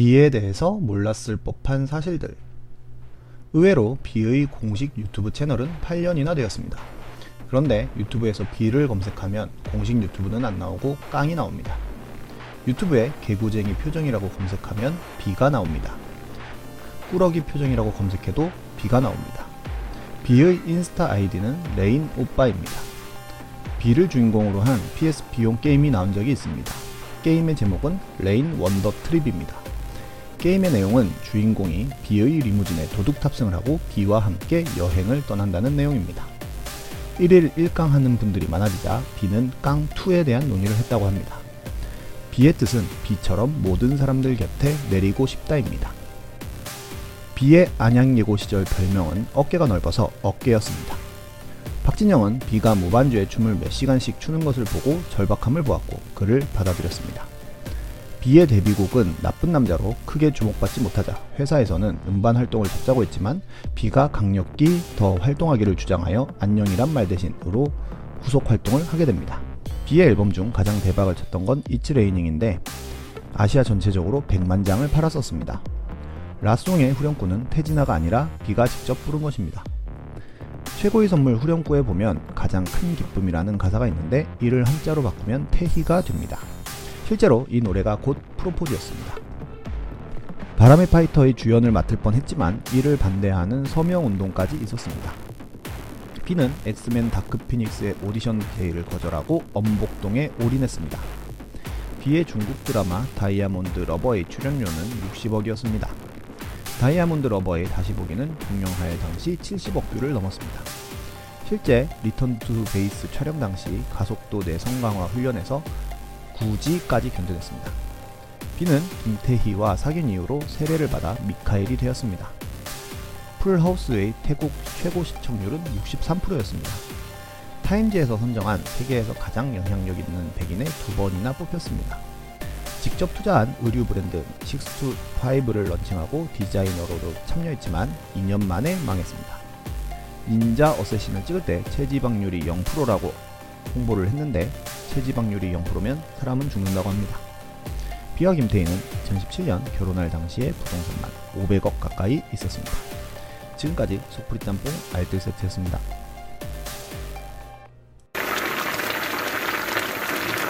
비에 대해서 몰랐을 법한 사실들. 의외로 비의 공식 유튜브 채널은 8년이나 되었습니다. 그런데 유튜브에서 비를 검색하면 공식 유튜브는 안 나오고 깡이 나옵니다. 유튜브에 개구쟁이 표정이라고 검색하면 비가 나옵니다. 꾸러기 표정이라고 검색해도 비가 나옵니다. 비의 인스타 아이디는 Rain 오빠입니다. 비를 주인공으로 한 PSP용 게임이 나온 적이 있습니다. 게임의 제목은 Rain Wonder Trip입니다. 게임의 내용은 주인공이 비의 리무진에 도둑 탑승을 하고 비와 함께 여행을 떠난다는 내용입니다. 1일 1깡 하는 분들이 많아지자 비는 깡2에 대한 논의를 했다고 합니다. 비의 뜻은 비처럼 모든 사람들 곁에 내리고 싶다입니다. 비의 안양예고 시절 별명은 어깨가 넓어서 어깨였습니다. 박진영은 비가 무반주에 춤을 몇 시간씩 추는 것을 보고 절박함을 보았고 그를 받아들였습니다. 비의 데뷔곡은 나쁜 남자로 크게 주목받지 못하자 회사에서는 음반 활동을 잡자고 했지만 비가 강력히 더 활동하기를 주장하여 안녕이란 말 대신으로 후속 활동을 하게 됩니다. 비의 앨범 중 가장 대박을 쳤던 건 이츠 레이닝인데 아시아 전체적으로 100만 장을 팔았었습니다. 라송의 후렴구는 태진아가 아니라 비가 직접 부른 것입니다. 최고의 선물 후렴구에 보면 가장 큰 기쁨이라는 가사가 있는데 이를 한자로 바꾸면 태희가 됩니다. 실제로 이 노래가 곧 프로포즈였습니다. 바람의 파이터의 주연을 맡을 뻔 했지만 이를 반대하는 서명 운동까지 있었습니다. 비는 X-Men Dark Phoenix의 오디션 제의를 거절하고 엄복동에 올인했습니다. 비의 중국 드라마 Diamond Lover의 출연료는 60억이었습니다. Diamond Lover의 다시 보기는 종영할 당시 70억 뷰를 넘었습니다. 실제 Return to Base 촬영 당시 가속도 내성 강화 훈련에서 9G까지 견뎌냈습니다. 비는 김태희와 사귄 이후로 세례를 받아 미카엘이 되었습니다. 풀하우스의 태국 최고 시청률은 63%였습니다. 타임지에서 선정한 세계에서 가장 영향력 있는 100인에 두 번이나 뽑혔습니다. 직접 투자한 의류 브랜드 식스5를 런칭하고 디자이너로도 참여했지만 2년 만에 망했습니다. Ninja Assassin을 찍을 때 체지방률이 0%라고 홍보를 했는데 체지방률이 0%면 사람은 죽는다고 합니다. 비와 김태희는 2017년 결혼할 당시에 부동산만 500억 가까이 있었습니다. 지금까지 속풀이 짬뽕 알뜰 세트였습니다.